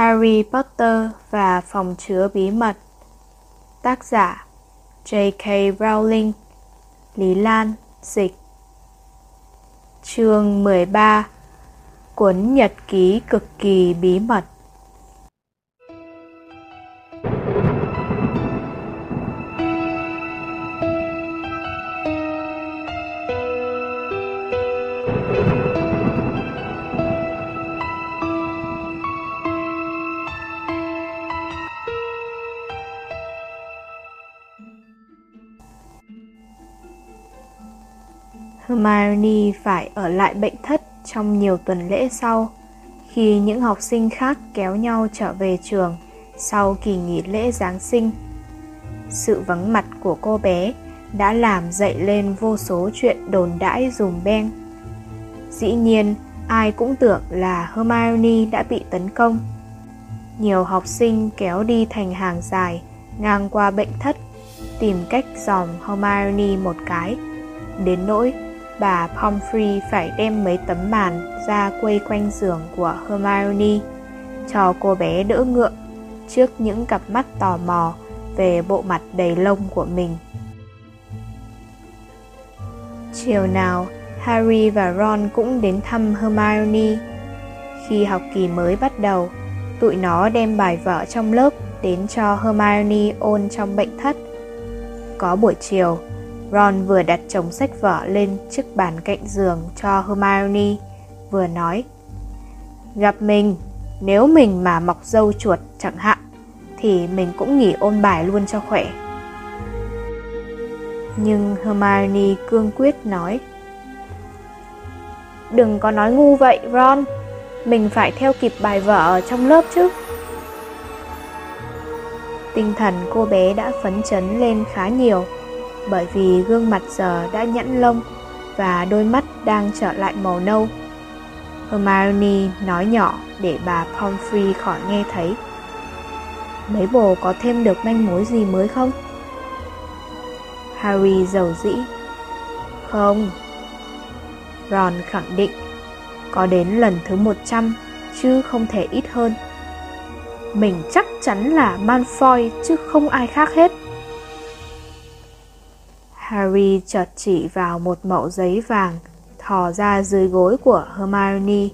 Harry Potter và phòng chứa bí mật Tác giả J.K. Rowling, Lý Lan, Dịch Chương 13 Cuốn nhật ký cực kỳ bí mật Hermione phải ở lại bệnh thất trong nhiều tuần lễ sau, khi những học sinh khác kéo nhau trở về trường sau kỳ nghỉ lễ Giáng sinh. Sự vắng mặt của cô bé đã làm dậy lên vô số chuyện đồn đãi dùm beng. Dĩ nhiên, ai cũng tưởng là Hermione đã bị tấn công. Nhiều học sinh kéo đi thành hàng dài ngang qua bệnh thất, tìm cách dòm Hermione một cái, đến nỗi bà Pomfrey phải đem mấy tấm màn ra quây quanh giường của Hermione cho cô bé đỡ ngượng trước những cặp mắt tò mò về bộ mặt đầy lông của mình. Chiều nào, Harry và Ron cũng đến thăm Hermione. Khi học kỳ mới bắt đầu, tụi nó đem bài vở trong lớp đến cho Hermione ôn trong bệnh thất. Có buổi chiều, Ron vừa đặt chồng sách vở lên chiếc bàn cạnh giường cho Hermione, vừa nói Gặp mình, nếu mình mà mọc dâu chuột chẳng hạn, thì mình cũng nghỉ ôn bài luôn cho khỏe. Nhưng Hermione cương quyết nói Đừng có nói ngu vậy Ron, mình phải theo kịp bài vở ở trong lớp chứ. Tinh thần cô bé đã phấn chấn lên khá nhiều bởi vì gương mặt giờ đã nhẵn lông và đôi mắt đang trở lại màu nâu. Hermione nói nhỏ để bà Pomfrey khỏi nghe thấy. Mấy bồ có thêm được manh mối gì mới không? Harry giàu dĩ. Không. Ron khẳng định, có đến lần thứ 100 chứ không thể ít hơn. Mình chắc chắn là Malfoy chứ không ai khác hết. Harry chợt chỉ vào một mẩu giấy vàng thò ra dưới gối của Hermione,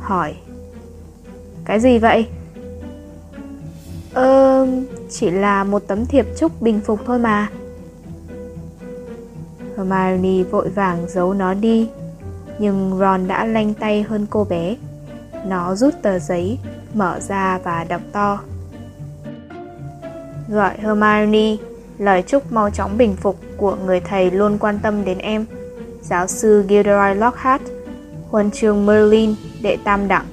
hỏi Cái gì vậy? Ơ, chỉ là một tấm thiệp chúc bình phục thôi mà. Hermione vội vàng giấu nó đi, nhưng Ron đã lanh tay hơn cô bé. Nó rút tờ giấy, mở ra và đọc to. Gọi Hermione, lời chúc mau chóng bình phục của người thầy luôn quan tâm đến em. Giáo sư Gilderoy Lockhart, huân chương Merlin đệ tam đẳng,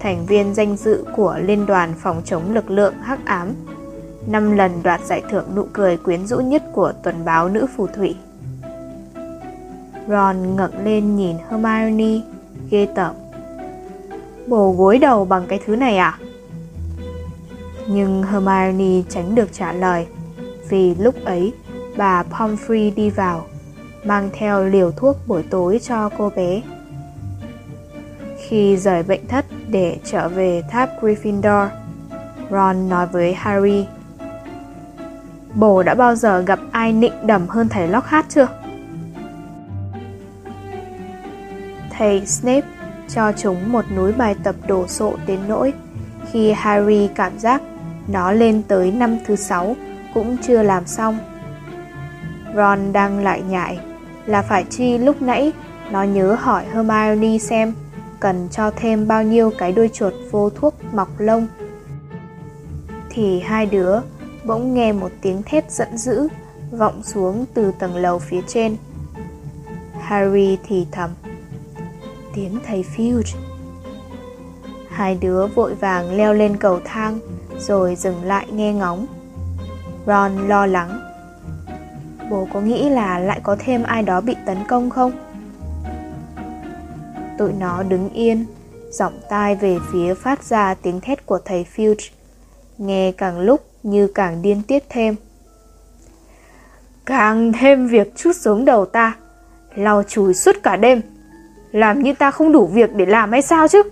thành viên danh dự của Liên đoàn phòng chống lực lượng hắc ám, năm lần đoạt giải thưởng nụ cười quyến rũ nhất của tuần báo nữ phù thủy. Ron ngẩng lên nhìn Hermione, ghê tởm. Bồ gối đầu bằng cái thứ này à? Nhưng Hermione tránh được trả lời vì lúc ấy bà Pomfrey đi vào, mang theo liều thuốc buổi tối cho cô bé. Khi rời bệnh thất để trở về tháp Gryffindor, Ron nói với Harry Bồ đã bao giờ gặp ai nịnh đầm hơn thầy Lockhart chưa? Thầy Snape cho chúng một núi bài tập đồ sộ đến nỗi khi Harry cảm giác nó lên tới năm thứ sáu cũng chưa làm xong. Ron đang lại nhại, là phải chi lúc nãy nó nhớ hỏi Hermione xem cần cho thêm bao nhiêu cái đuôi chuột vô thuốc mọc lông. Thì hai đứa bỗng nghe một tiếng thét giận dữ vọng xuống từ tầng lầu phía trên. Harry thì thầm. Tiếng thầy Filch. Hai đứa vội vàng leo lên cầu thang rồi dừng lại nghe ngóng. Ron lo lắng. Bố có nghĩ là lại có thêm ai đó bị tấn công không? Tụi nó đứng yên, giọng tai về phía phát ra tiếng thét của thầy Filch, nghe càng lúc như càng điên tiết thêm. Càng thêm việc chút xuống đầu ta, lau chùi suốt cả đêm, làm như ta không đủ việc để làm hay sao chứ?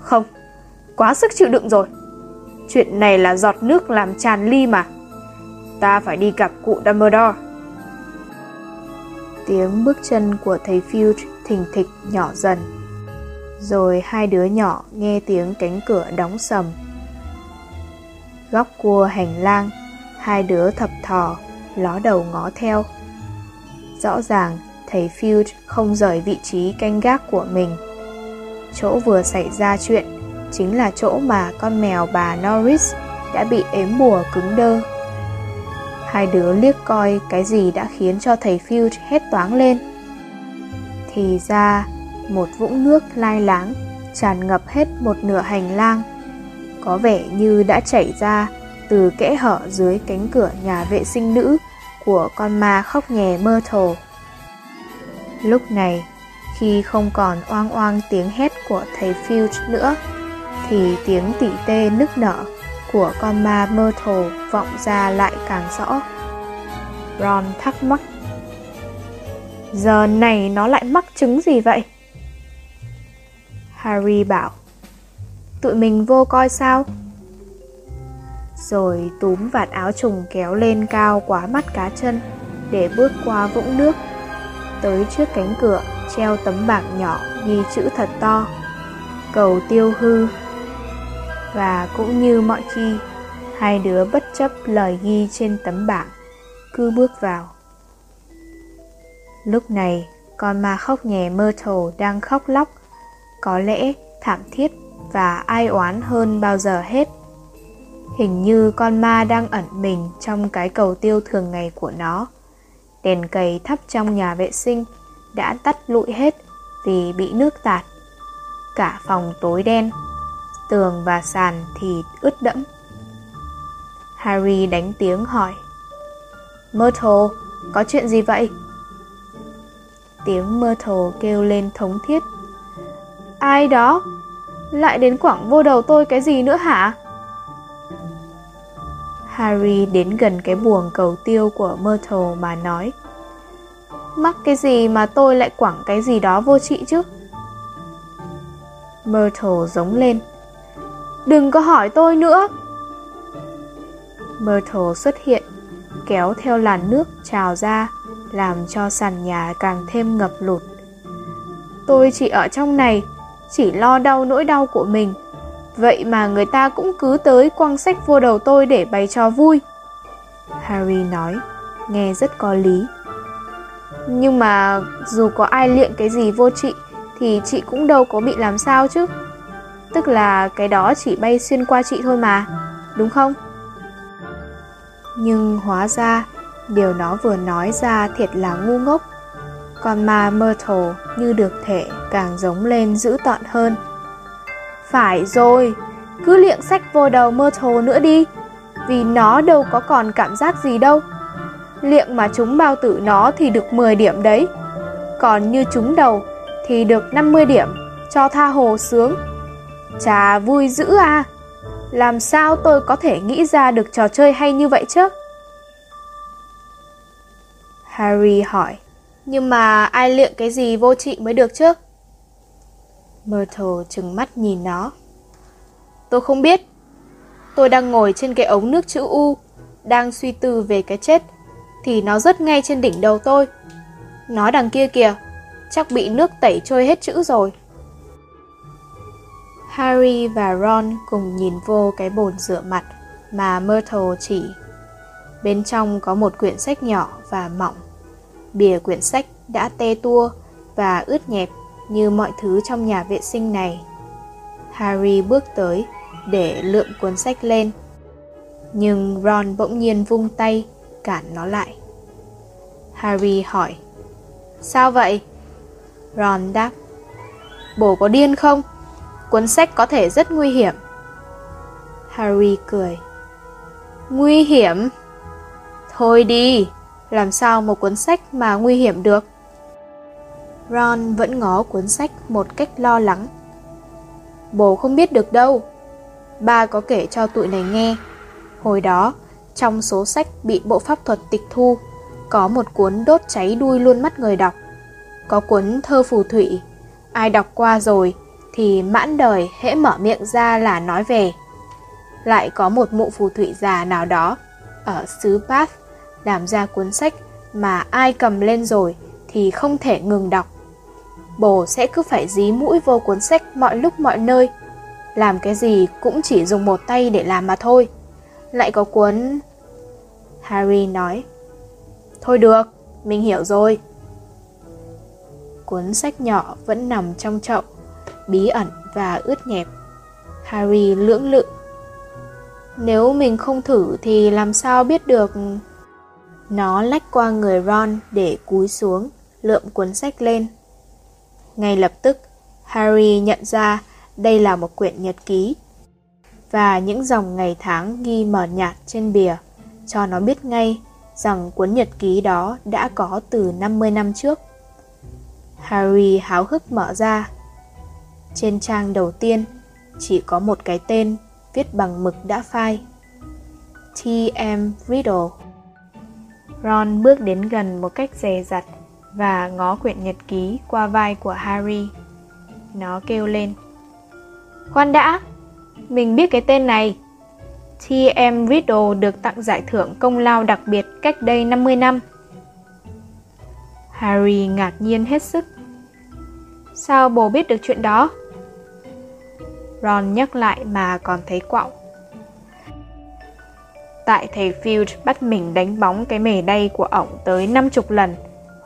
Không, quá sức chịu đựng rồi, Chuyện này là giọt nước làm tràn ly mà. Ta phải đi gặp cụ Dumbledore. Tiếng bước chân của thầy Filch thình thịch nhỏ dần. Rồi hai đứa nhỏ nghe tiếng cánh cửa đóng sầm. Góc cua hành lang, hai đứa thập thò, ló đầu ngó theo. Rõ ràng, thầy Field không rời vị trí canh gác của mình. Chỗ vừa xảy ra chuyện chính là chỗ mà con mèo bà Norris đã bị ếm bùa cứng đơ. Hai đứa liếc coi cái gì đã khiến cho thầy Fudge hét toáng lên. Thì ra, một vũng nước lai láng tràn ngập hết một nửa hành lang, có vẻ như đã chảy ra từ kẽ hở dưới cánh cửa nhà vệ sinh nữ của con ma khóc nhè mơ thổ. Lúc này, khi không còn oang oang tiếng hét của thầy Filch nữa, thì tiếng tỉ tê nức nở của con ma Myrtle vọng ra lại càng rõ. Ron thắc mắc. Giờ này nó lại mắc chứng gì vậy? Harry bảo. Tụi mình vô coi sao? Rồi túm vạt áo trùng kéo lên cao quá mắt cá chân để bước qua vũng nước tới trước cánh cửa, treo tấm bảng nhỏ ghi chữ thật to cầu tiêu hư và cũng như mọi khi hai đứa bất chấp lời ghi trên tấm bảng cứ bước vào. Lúc này con ma khóc nhè Myrtle đang khóc lóc có lẽ thảm thiết và ai oán hơn bao giờ hết. Hình như con ma đang ẩn mình trong cái cầu tiêu thường ngày của nó. Đèn cầy thắp trong nhà vệ sinh đã tắt lụi hết vì bị nước tạt. Cả phòng tối đen, tường và sàn thì ướt đẫm. Harry đánh tiếng hỏi Myrtle, có chuyện gì vậy? Tiếng Myrtle kêu lên thống thiết Ai đó? Lại đến quảng vô đầu tôi cái gì nữa hả? Harry đến gần cái buồng cầu tiêu của Myrtle mà nói Mắc cái gì mà tôi lại quẳng cái gì đó vô trị chứ Myrtle giống lên Đừng có hỏi tôi nữa Myrtle xuất hiện Kéo theo làn nước trào ra Làm cho sàn nhà càng thêm ngập lụt Tôi chỉ ở trong này Chỉ lo đau nỗi đau của mình Vậy mà người ta cũng cứ tới quăng sách vô đầu tôi để bày cho vui. Harry nói, nghe rất có lý. Nhưng mà dù có ai liệng cái gì vô chị, thì chị cũng đâu có bị làm sao chứ. Tức là cái đó chỉ bay xuyên qua chị thôi mà, đúng không? Nhưng hóa ra, điều nó vừa nói ra thiệt là ngu ngốc. Còn mà Myrtle như được thể càng giống lên dữ tợn hơn. Phải rồi, cứ liệng sách vô đầu mơ nữa đi, vì nó đâu có còn cảm giác gì đâu. Liệng mà chúng bao tử nó thì được 10 điểm đấy, còn như chúng đầu thì được 50 điểm, cho tha hồ sướng. Chà vui dữ à, làm sao tôi có thể nghĩ ra được trò chơi hay như vậy chứ? Harry hỏi, nhưng mà ai liệng cái gì vô trị mới được chứ? Myrtle trừng mắt nhìn nó. Tôi không biết. Tôi đang ngồi trên cái ống nước chữ U, đang suy tư về cái chết, thì nó rớt ngay trên đỉnh đầu tôi. Nó đằng kia kìa, chắc bị nước tẩy trôi hết chữ rồi. Harry và Ron cùng nhìn vô cái bồn rửa mặt mà Myrtle chỉ. Bên trong có một quyển sách nhỏ và mỏng. Bìa quyển sách đã te tua và ướt nhẹp như mọi thứ trong nhà vệ sinh này. Harry bước tới để lượm cuốn sách lên. Nhưng Ron bỗng nhiên vung tay cản nó lại. Harry hỏi, Sao vậy? Ron đáp, Bố có điên không? Cuốn sách có thể rất nguy hiểm. Harry cười, Nguy hiểm? Thôi đi, làm sao một cuốn sách mà nguy hiểm được? Ron vẫn ngó cuốn sách một cách lo lắng. Bố không biết được đâu. Ba có kể cho tụi này nghe. Hồi đó, trong số sách bị bộ pháp thuật tịch thu, có một cuốn đốt cháy đuôi luôn mắt người đọc. Có cuốn thơ phù thủy, ai đọc qua rồi thì mãn đời hễ mở miệng ra là nói về. lại có một mụ phù thủy già nào đó ở xứ Bath làm ra cuốn sách mà ai cầm lên rồi thì không thể ngừng đọc. Bồ sẽ cứ phải dí mũi vô cuốn sách mọi lúc mọi nơi. Làm cái gì cũng chỉ dùng một tay để làm mà thôi. Lại có cuốn... Harry nói. Thôi được, mình hiểu rồi. Cuốn sách nhỏ vẫn nằm trong chậu, bí ẩn và ướt nhẹp. Harry lưỡng lự. Nếu mình không thử thì làm sao biết được... Nó lách qua người Ron để cúi xuống, lượm cuốn sách lên. Ngay lập tức, Harry nhận ra đây là một quyển nhật ký và những dòng ngày tháng ghi mờ nhạt trên bìa cho nó biết ngay rằng cuốn nhật ký đó đã có từ 50 năm trước. Harry háo hức mở ra. Trên trang đầu tiên chỉ có một cái tên viết bằng mực đã phai. T.M. Riddle. Ron bước đến gần một cách dè dặt và ngó quyển nhật ký qua vai của Harry. Nó kêu lên. Khoan đã, mình biết cái tên này. T.M. Riddle được tặng giải thưởng công lao đặc biệt cách đây 50 năm. Harry ngạc nhiên hết sức. Sao bố biết được chuyện đó? Ron nhắc lại mà còn thấy quọng. Tại thầy Field bắt mình đánh bóng cái mề đay của ổng tới 50 lần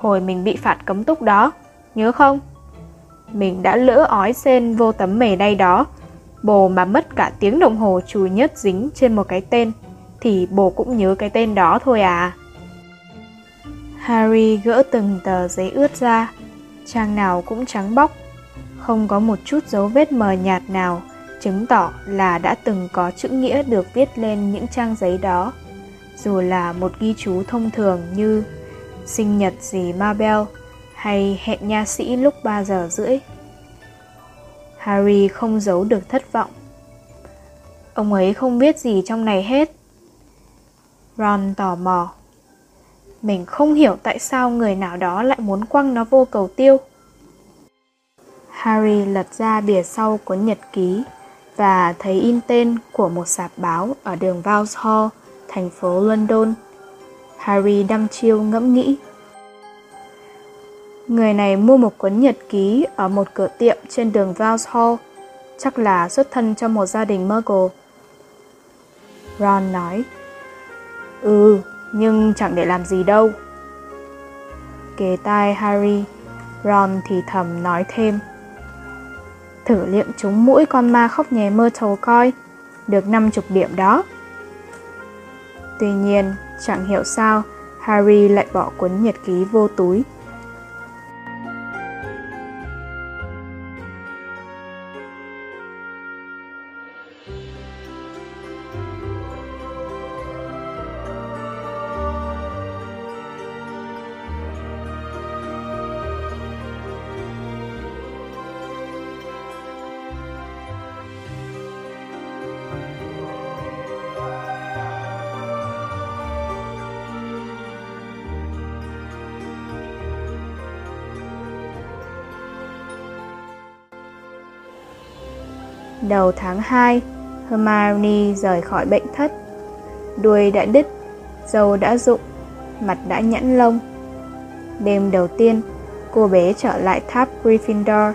hồi mình bị phạt cấm túc đó, nhớ không? Mình đã lỡ ói sen vô tấm mề đay đó, bồ mà mất cả tiếng đồng hồ chùi nhớt dính trên một cái tên, thì bồ cũng nhớ cái tên đó thôi à. Harry gỡ từng tờ giấy ướt ra, trang nào cũng trắng bóc, không có một chút dấu vết mờ nhạt nào chứng tỏ là đã từng có chữ nghĩa được viết lên những trang giấy đó, dù là một ghi chú thông thường như sinh nhật gì Mabel hay hẹn nha sĩ lúc 3 giờ rưỡi. Harry không giấu được thất vọng. Ông ấy không biết gì trong này hết. Ron tò mò. Mình không hiểu tại sao người nào đó lại muốn quăng nó vô cầu tiêu. Harry lật ra bìa sau cuốn nhật ký và thấy in tên của một sạp báo ở đường Vauxhall, thành phố London. Harry đăm chiêu ngẫm nghĩ. Người này mua một cuốn nhật ký ở một cửa tiệm trên đường Vauxhall, chắc là xuất thân trong một gia đình Muggle. Ron nói, Ừ, nhưng chẳng để làm gì đâu. Kề tai Harry, Ron thì thầm nói thêm. Thử liệm trúng mũi con ma khóc nhè Myrtle coi, được 50 điểm đó. Tuy nhiên, chẳng hiểu sao Harry lại bỏ cuốn nhật ký vô túi. Đầu tháng 2, Hermione rời khỏi bệnh thất. Đuôi đã đứt, dâu đã rụng, mặt đã nhẵn lông. Đêm đầu tiên, cô bé trở lại tháp Gryffindor.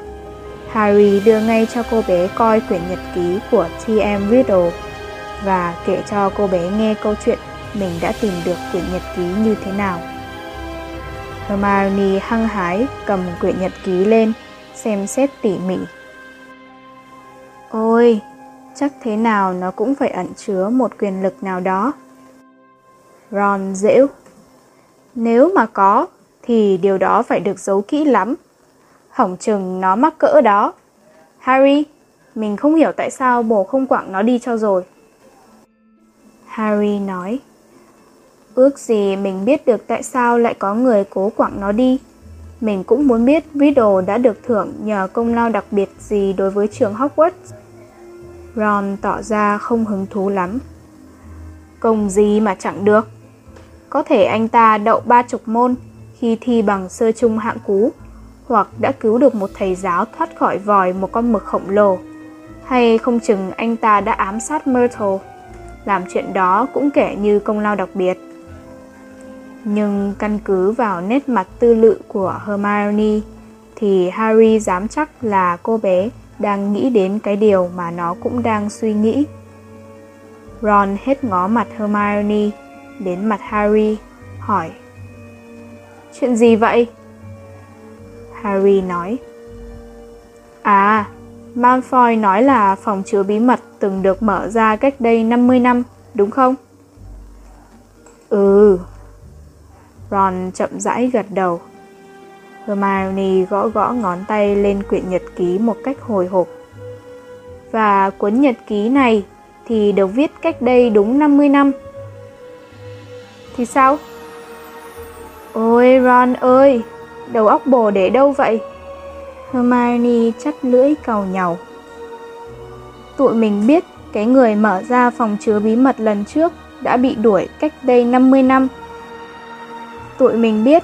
Harry đưa ngay cho cô bé coi quyển nhật ký của T.M. Riddle và kể cho cô bé nghe câu chuyện mình đã tìm được quyển nhật ký như thế nào. Hermione hăng hái cầm quyển nhật ký lên, xem xét tỉ mỉ Ôi, chắc thế nào nó cũng phải ẩn chứa một quyền lực nào đó. Ron dễu. Nếu mà có, thì điều đó phải được giấu kỹ lắm. Hỏng chừng nó mắc cỡ đó. Harry, mình không hiểu tại sao bố không quẳng nó đi cho rồi. Harry nói. Ước gì mình biết được tại sao lại có người cố quẳng nó đi. Mình cũng muốn biết Riddle đã được thưởng nhờ công lao đặc biệt gì đối với trường Hogwarts. Ron tỏ ra không hứng thú lắm. Công gì mà chẳng được. Có thể anh ta đậu ba chục môn khi thi bằng sơ trung hạng cú, hoặc đã cứu được một thầy giáo thoát khỏi vòi một con mực khổng lồ, hay không chừng anh ta đã ám sát Myrtle làm chuyện đó cũng kể như công lao đặc biệt. Nhưng căn cứ vào nét mặt tư lự của Hermione thì Harry dám chắc là cô bé đang nghĩ đến cái điều mà nó cũng đang suy nghĩ. Ron hết ngó mặt Hermione đến mặt Harry, hỏi Chuyện gì vậy? Harry nói À, Malfoy nói là phòng chứa bí mật từng được mở ra cách đây 50 năm, đúng không? Ừ. Ron chậm rãi gật đầu. Hermione gõ gõ ngón tay lên quyển nhật ký một cách hồi hộp. Và cuốn nhật ký này thì được viết cách đây đúng 50 năm. Thì sao? Ôi Ron ơi, đầu óc bồ để đâu vậy? Hermione chắt lưỡi cầu nhau. Tụi mình biết cái người mở ra phòng chứa bí mật lần trước đã bị đuổi cách đây 50 năm. Tụi mình biết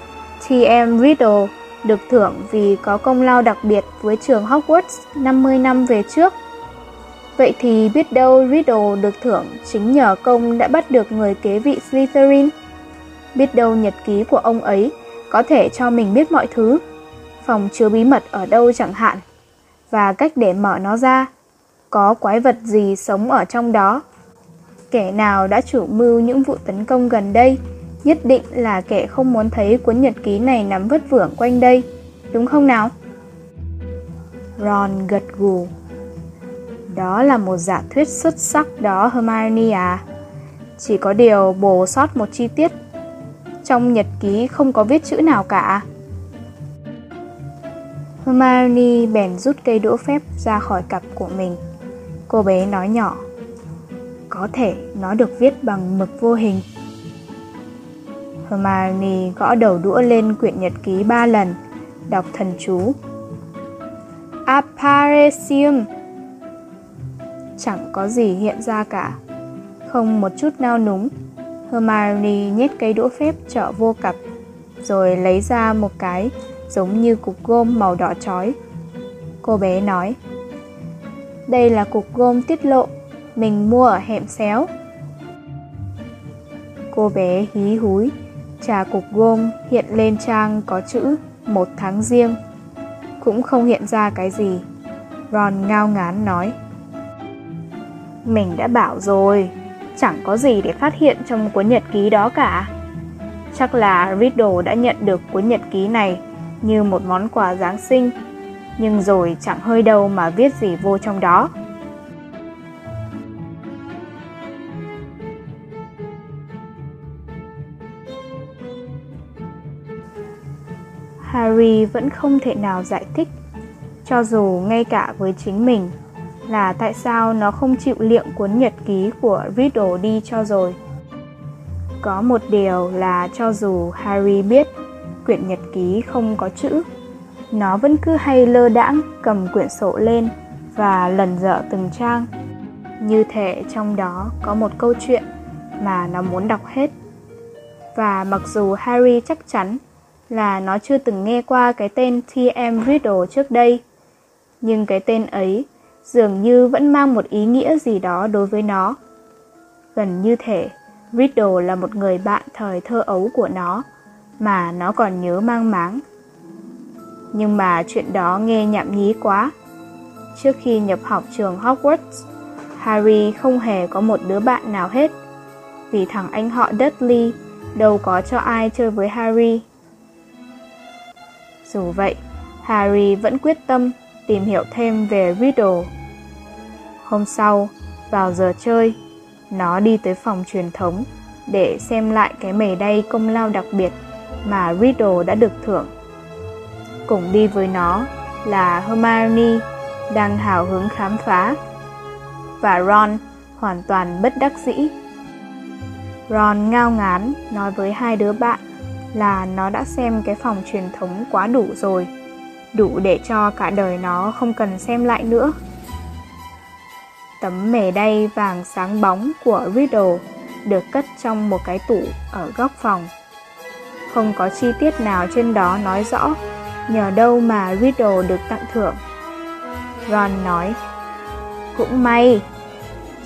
T.M. Riddle được thưởng vì có công lao đặc biệt với trường Hogwarts 50 năm về trước. Vậy thì biết đâu Riddle được thưởng chính nhờ công đã bắt được người kế vị Slytherin. Biết đâu nhật ký của ông ấy có thể cho mình biết mọi thứ. Phòng chứa bí mật ở đâu chẳng hạn. Và cách để mở nó ra. Có quái vật gì sống ở trong đó. Kẻ nào đã chủ mưu những vụ tấn công gần đây nhất định là kẻ không muốn thấy cuốn nhật ký này nắm vất vưởng quanh đây, đúng không nào? Ron gật gù. Đó là một giả thuyết xuất sắc đó Hermione à. Chỉ có điều bổ sót một chi tiết. Trong nhật ký không có viết chữ nào cả. Hermione bèn rút cây đũa phép ra khỏi cặp của mình. Cô bé nói nhỏ. Có thể nó được viết bằng mực vô hình. Hermione gõ đầu đũa lên quyển nhật ký ba lần, đọc thần chú. Aparecium. Chẳng có gì hiện ra cả. Không một chút nao núng, Hermione nhét cây đũa phép trở vô cặp, rồi lấy ra một cái giống như cục gôm màu đỏ chói. Cô bé nói, đây là cục gôm tiết lộ, mình mua ở hẻm xéo. Cô bé hí húi Trà cục gôm hiện lên trang có chữ một tháng riêng. Cũng không hiện ra cái gì. Ron ngao ngán nói. Mình đã bảo rồi, chẳng có gì để phát hiện trong cuốn nhật ký đó cả. Chắc là Riddle đã nhận được cuốn nhật ký này như một món quà Giáng sinh, nhưng rồi chẳng hơi đâu mà viết gì vô trong đó. Harry vẫn không thể nào giải thích, cho dù ngay cả với chính mình, là tại sao nó không chịu liệng cuốn nhật ký của Riddle đi cho rồi. Có một điều là cho dù Harry biết quyển nhật ký không có chữ, nó vẫn cứ hay lơ đãng cầm quyển sổ lên và lần dở từng trang. Như thể trong đó có một câu chuyện mà nó muốn đọc hết. Và mặc dù Harry chắc chắn là nó chưa từng nghe qua cái tên T.M. Riddle trước đây. Nhưng cái tên ấy dường như vẫn mang một ý nghĩa gì đó đối với nó. Gần như thể Riddle là một người bạn thời thơ ấu của nó mà nó còn nhớ mang máng. Nhưng mà chuyện đó nghe nhảm nhí quá. Trước khi nhập học trường Hogwarts, Harry không hề có một đứa bạn nào hết vì thằng anh họ Dudley đâu có cho ai chơi với Harry. Dù vậy, Harry vẫn quyết tâm tìm hiểu thêm về Riddle. Hôm sau, vào giờ chơi, nó đi tới phòng truyền thống để xem lại cái mề đay công lao đặc biệt mà Riddle đã được thưởng. Cùng đi với nó là Hermione đang hào hứng khám phá và Ron hoàn toàn bất đắc dĩ. Ron ngao ngán nói với hai đứa bạn là nó đã xem cái phòng truyền thống quá đủ rồi. Đủ để cho cả đời nó không cần xem lại nữa. Tấm mề đay vàng sáng bóng của Riddle được cất trong một cái tủ ở góc phòng. Không có chi tiết nào trên đó nói rõ, nhờ đâu mà Riddle được tặng thưởng. Ron nói, cũng may,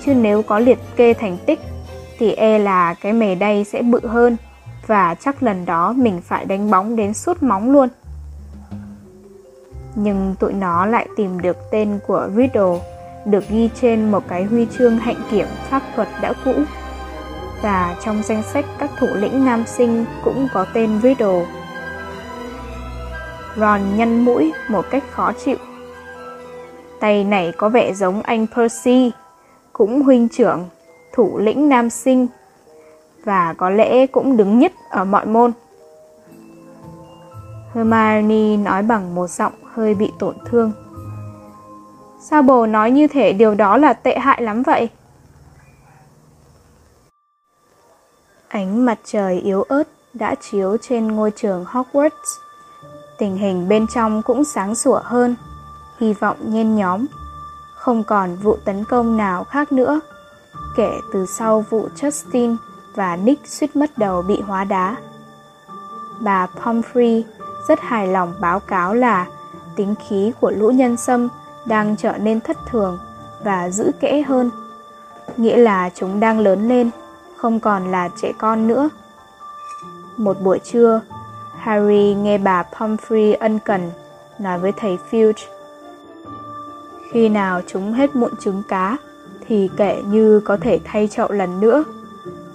chứ nếu có liệt kê thành tích thì e là cái mề đay sẽ bự hơn và chắc lần đó mình phải đánh bóng đến suốt móng luôn. Nhưng tụi nó lại tìm được tên của Riddle được ghi trên một cái huy chương hạnh kiểm pháp thuật đã cũ. Và trong danh sách các thủ lĩnh nam sinh cũng có tên Riddle. Ron nhăn mũi một cách khó chịu. Tay này có vẻ giống anh Percy, cũng huynh trưởng, thủ lĩnh nam sinh, và có lẽ cũng đứng nhất ở mọi môn. Hermione nói bằng một giọng hơi bị tổn thương. Sao bồ nói như thể điều đó là tệ hại lắm vậy? Ánh mặt trời yếu ớt đã chiếu trên ngôi trường Hogwarts. Tình hình bên trong cũng sáng sủa hơn, hy vọng nhen nhóm. Không còn vụ tấn công nào khác nữa, kể từ sau vụ Justin và Nick suýt mất đầu bị hóa đá. Bà Pomfrey rất hài lòng báo cáo là tính khí của lũ nhân sâm đang trở nên thất thường và dữ kẽ hơn. Nghĩa là chúng đang lớn lên, không còn là trẻ con nữa. Một buổi trưa, Harry nghe bà Pomfrey ân cần nói với thầy Filch. Khi nào chúng hết mụn trứng cá, thì kể như có thể thay chậu lần nữa.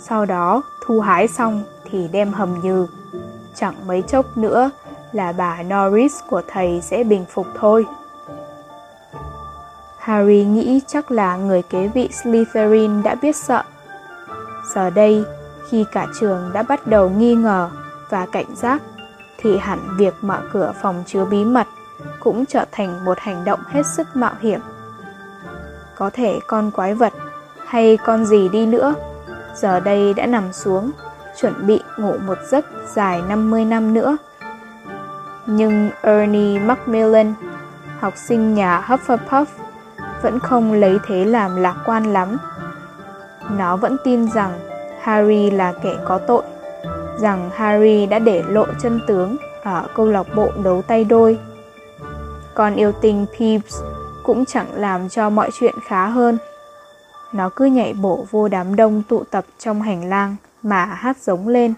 Sau đó, thu hái xong thì đem hầm nhừ. Chẳng mấy chốc nữa là bà Norris của thầy sẽ bình phục thôi. Harry nghĩ chắc là người kế vị Slytherin đã biết sợ. Giờ đây, khi cả trường đã bắt đầu nghi ngờ và cảnh giác, thì hẳn việc mở cửa phòng chứa bí mật cũng trở thành một hành động hết sức mạo hiểm. Có thể con quái vật hay con gì đi nữa, giờ đây đã nằm xuống, chuẩn bị ngủ một giấc dài 50 năm nữa. Nhưng Ernie Macmillan, học sinh nhà Hufflepuff, vẫn không lấy thế làm lạc quan lắm. Nó vẫn tin rằng Harry là kẻ có tội, rằng Harry đã để lộ chân tướng ở câu lạc bộ đấu tay đôi. Còn yêu tình Peeves cũng chẳng làm cho mọi chuyện khá hơn. Nó cứ nhảy bổ vô đám đông tụ tập trong hành lang mà hát giống lên.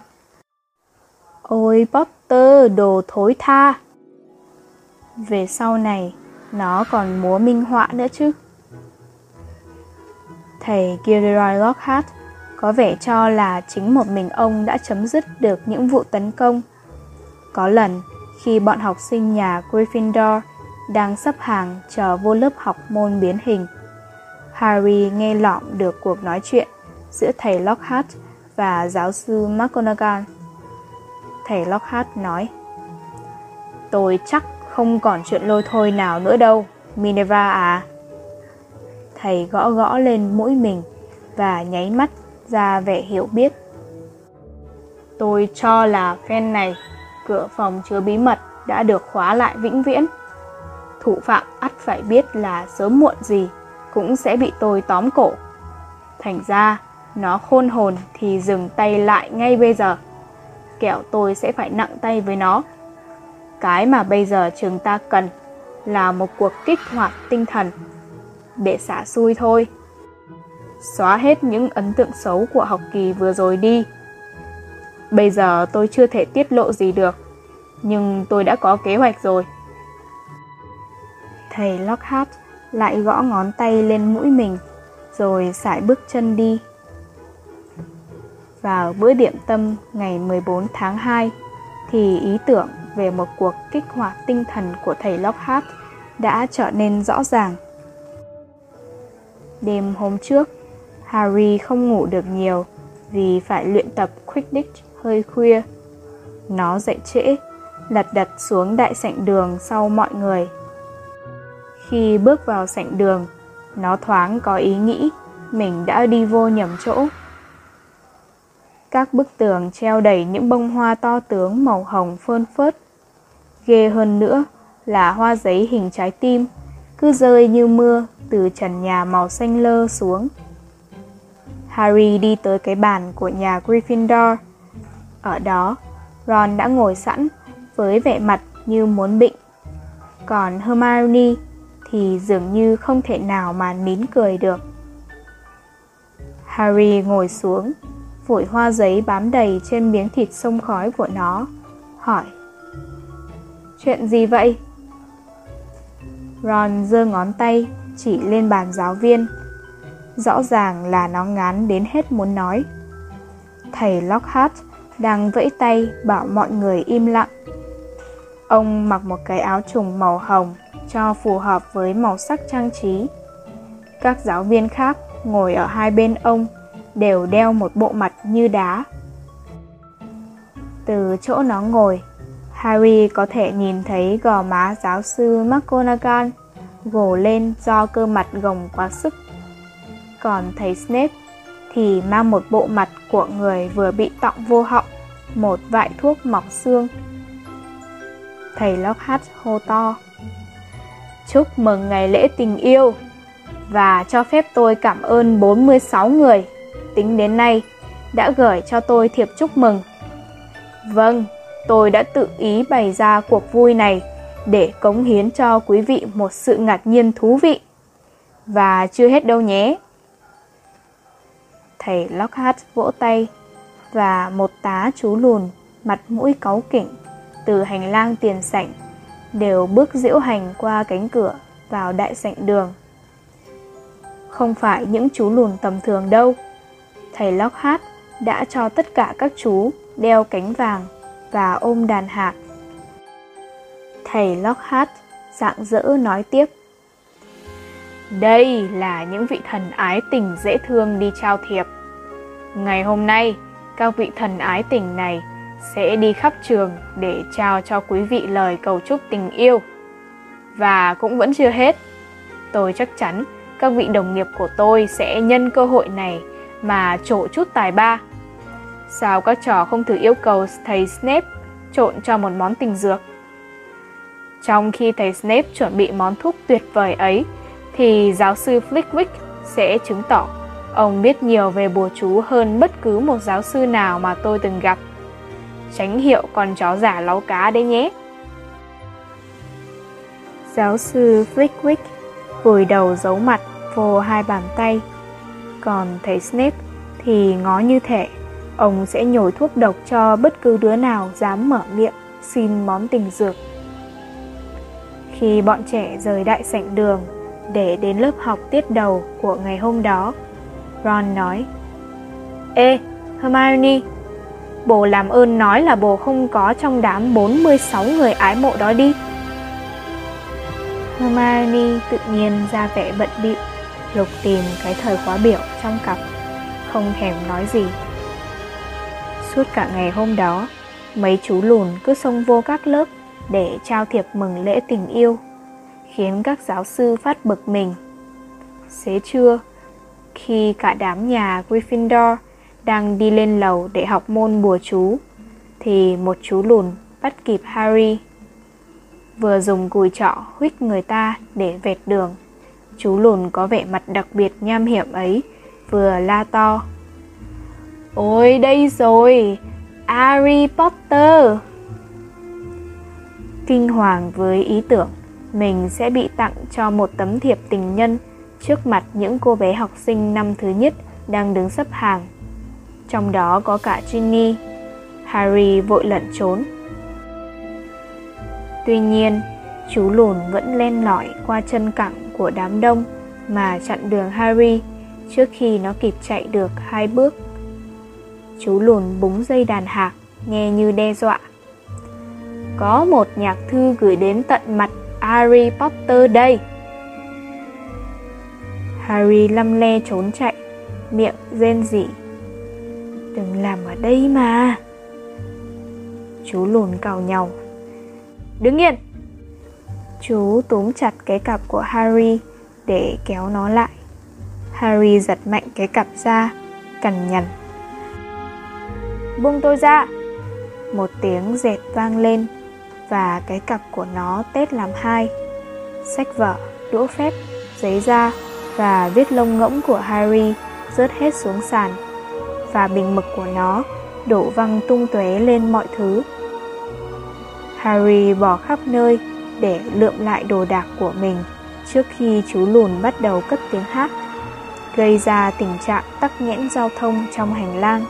Ôi Potter, đồ thối tha! Về sau này, nó còn múa minh họa nữa chứ. Thầy Gilderoy Lockhart có vẻ cho là chính một mình ông đã chấm dứt được những vụ tấn công. Có lần, khi bọn học sinh nhà Gryffindor đang sắp hàng chờ vô lớp học môn biến hình, Harry nghe lọm được cuộc nói chuyện giữa thầy Lockhart và giáo sư McGonagall. Thầy Lockhart nói, Tôi chắc không còn chuyện lôi thôi nào nữa đâu, Minerva à. Thầy gõ gõ lên mũi mình và nháy mắt ra vẻ hiểu biết. Tôi cho là phen này, cửa phòng chứa bí mật đã được khóa lại vĩnh viễn. Thủ phạm ắt phải biết là sớm muộn gì cũng sẽ bị tôi tóm cổ. Thành ra, nó khôn hồn thì dừng tay lại ngay bây giờ. Kẻo tôi sẽ phải nặng tay với nó. Cái mà bây giờ trường ta cần là một cuộc kích hoạt tinh thần để xả xui thôi. Xóa hết những ấn tượng xấu của học kỳ vừa rồi đi. Bây giờ tôi chưa thể tiết lộ gì được, nhưng tôi đã có kế hoạch rồi. Thầy Lockhart lại gõ ngón tay lên mũi mình, rồi sải bước chân đi. Vào bữa điểm tâm ngày 14 tháng 2, thì ý tưởng về một cuộc kích hoạt tinh thần của thầy Lockhart đã trở nên rõ ràng. Đêm hôm trước, Harry không ngủ được nhiều vì phải luyện tập Quidditch hơi khuya. Nó dậy trễ, lật đật xuống đại sảnh đường sau mọi người. Khi bước vào sảnh đường, nó thoáng có ý nghĩ mình đã đi vô nhầm chỗ. Các bức tường treo đầy những bông hoa to tướng màu hồng phơn phớt. Ghê hơn nữa là hoa giấy hình trái tim, cứ rơi như mưa từ trần nhà màu xanh lơ xuống. Harry đi tới cái bàn của nhà Gryffindor. Ở đó, Ron đã ngồi sẵn với vẻ mặt như muốn bệnh. Còn Hermione thì dường như không thể nào mà nín cười được. Harry ngồi xuống, vội hoa giấy bám đầy trên miếng thịt sông khói của nó, hỏi. Chuyện gì vậy? Ron giơ ngón tay chỉ lên bàn giáo viên. Rõ ràng là nó ngán đến hết muốn nói. Thầy Lockhart đang vẫy tay bảo mọi người im lặng. Ông mặc một cái áo trùng màu hồng cho phù hợp với màu sắc trang trí. Các giáo viên khác ngồi ở hai bên ông đều đeo một bộ mặt như đá. Từ chỗ nó ngồi, Harry có thể nhìn thấy gò má giáo sư McGonagall gồ lên do cơ mặt gồng quá sức. Còn thấy Snape thì mang một bộ mặt của người vừa bị tọng vô họng, một vại thuốc mọc xương. Thầy Lockhart hô to. Chúc mừng ngày lễ tình yêu và cho phép tôi cảm ơn 46 người tính đến nay đã gửi cho tôi thiệp chúc mừng. Vâng, tôi đã tự ý bày ra cuộc vui này để cống hiến cho quý vị một sự ngạc nhiên thú vị. Và chưa hết đâu nhé. Thầy Lockhart vỗ tay và một tá chú lùn mặt mũi cáu kỉnh từ hành lang tiền sảnh đều bước diễu hành qua cánh cửa vào đại sảnh đường. Không phải những chú lùn tầm thường đâu. Thầy Lockhart đã cho tất cả các chú đeo cánh vàng và ôm đàn hạt. Thầy Lockhart dạng dỡ nói tiếp. Đây là những vị thần ái tình dễ thương đi trao thiệp. Ngày hôm nay, các vị thần ái tình này sẽ đi khắp trường để trao cho quý vị lời cầu chúc tình yêu. Và cũng vẫn chưa hết. Tôi chắc chắn các vị đồng nghiệp của tôi sẽ nhân cơ hội này mà trổ chút tài ba. Sao các trò không thử yêu cầu thầy Snape trộn cho một món tình dược? Trong khi thầy Snape chuẩn bị món thuốc tuyệt vời ấy, thì giáo sư Flickwick sẽ chứng tỏ ông biết nhiều về bùa chú hơn bất cứ một giáo sư nào mà tôi từng gặp. Tránh hiệu con chó giả láu cá đấy nhé. Giáo sư Flickwick vùi đầu giấu mặt vô hai bàn tay. Còn thầy Snape thì ngó như thể ông sẽ nhồi thuốc độc cho bất cứ đứa nào dám mở miệng xin món tình dược. Khi bọn trẻ rời đại sảnh đường để đến lớp học tiết đầu của ngày hôm đó, Ron nói Ê, Hermione, bố làm ơn nói là bố không có trong đám 46 người ái mộ đó đi. Hermione tự nhiên ra vẻ bận bịu lục tìm cái thời khóa biểu trong cặp, không thèm nói gì. Suốt cả ngày hôm đó, mấy chú lùn cứ xông vô các lớp để trao thiệp mừng lễ tình yêu, khiến các giáo sư phát bực mình. Xế trưa, khi cả đám nhà Gryffindor đang đi lên lầu để học môn bùa chú, thì một chú lùn bắt kịp Harry. Vừa dùng cùi trọ huých người ta để vẹt đường. Chú lùn có vẻ mặt đặc biệt nham hiểm ấy, vừa la to. Ôi đây rồi, Harry Potter! Kinh hoàng với ý tưởng mình sẽ bị tặng cho một tấm thiệp tình nhân trước mặt những cô bé học sinh năm thứ nhất đang đứng sắp hàng. Trong đó có cả Ginny. Harry vội lẩn trốn. Tuy nhiên, chú lùn vẫn len lỏi qua chân cẳng của đám đông mà chặn đường Harry trước khi nó kịp chạy được hai bước. Chú lùn búng dây đàn hạc, nghe như đe dọa. Có một nhạc thư gửi đến tận mặt Harry Potter đây. Harry lăm le trốn chạy, miệng rên rỉ. Đừng làm ở đây mà. Chú lùn cào nhau. Đứng yên! Chú túm chặt cái cặp của Harry để kéo nó lại. Harry giật mạnh cái cặp ra, cằn nhằn. Buông tôi ra! Một tiếng dẹt vang lên và cái cặp của nó tết làm hai. Sách vở, đũa phép, giấy da và viết lông ngỗng của Harry rớt hết xuống sàn và bình mực của nó, đổ văng tung tóe lên mọi thứ. Harry bỏ khắp nơi để lượm lại đồ đạc của mình trước khi chú lùn bắt đầu cất tiếng hát. gây ra tình trạng tắc nghẽn giao thông trong hành lang.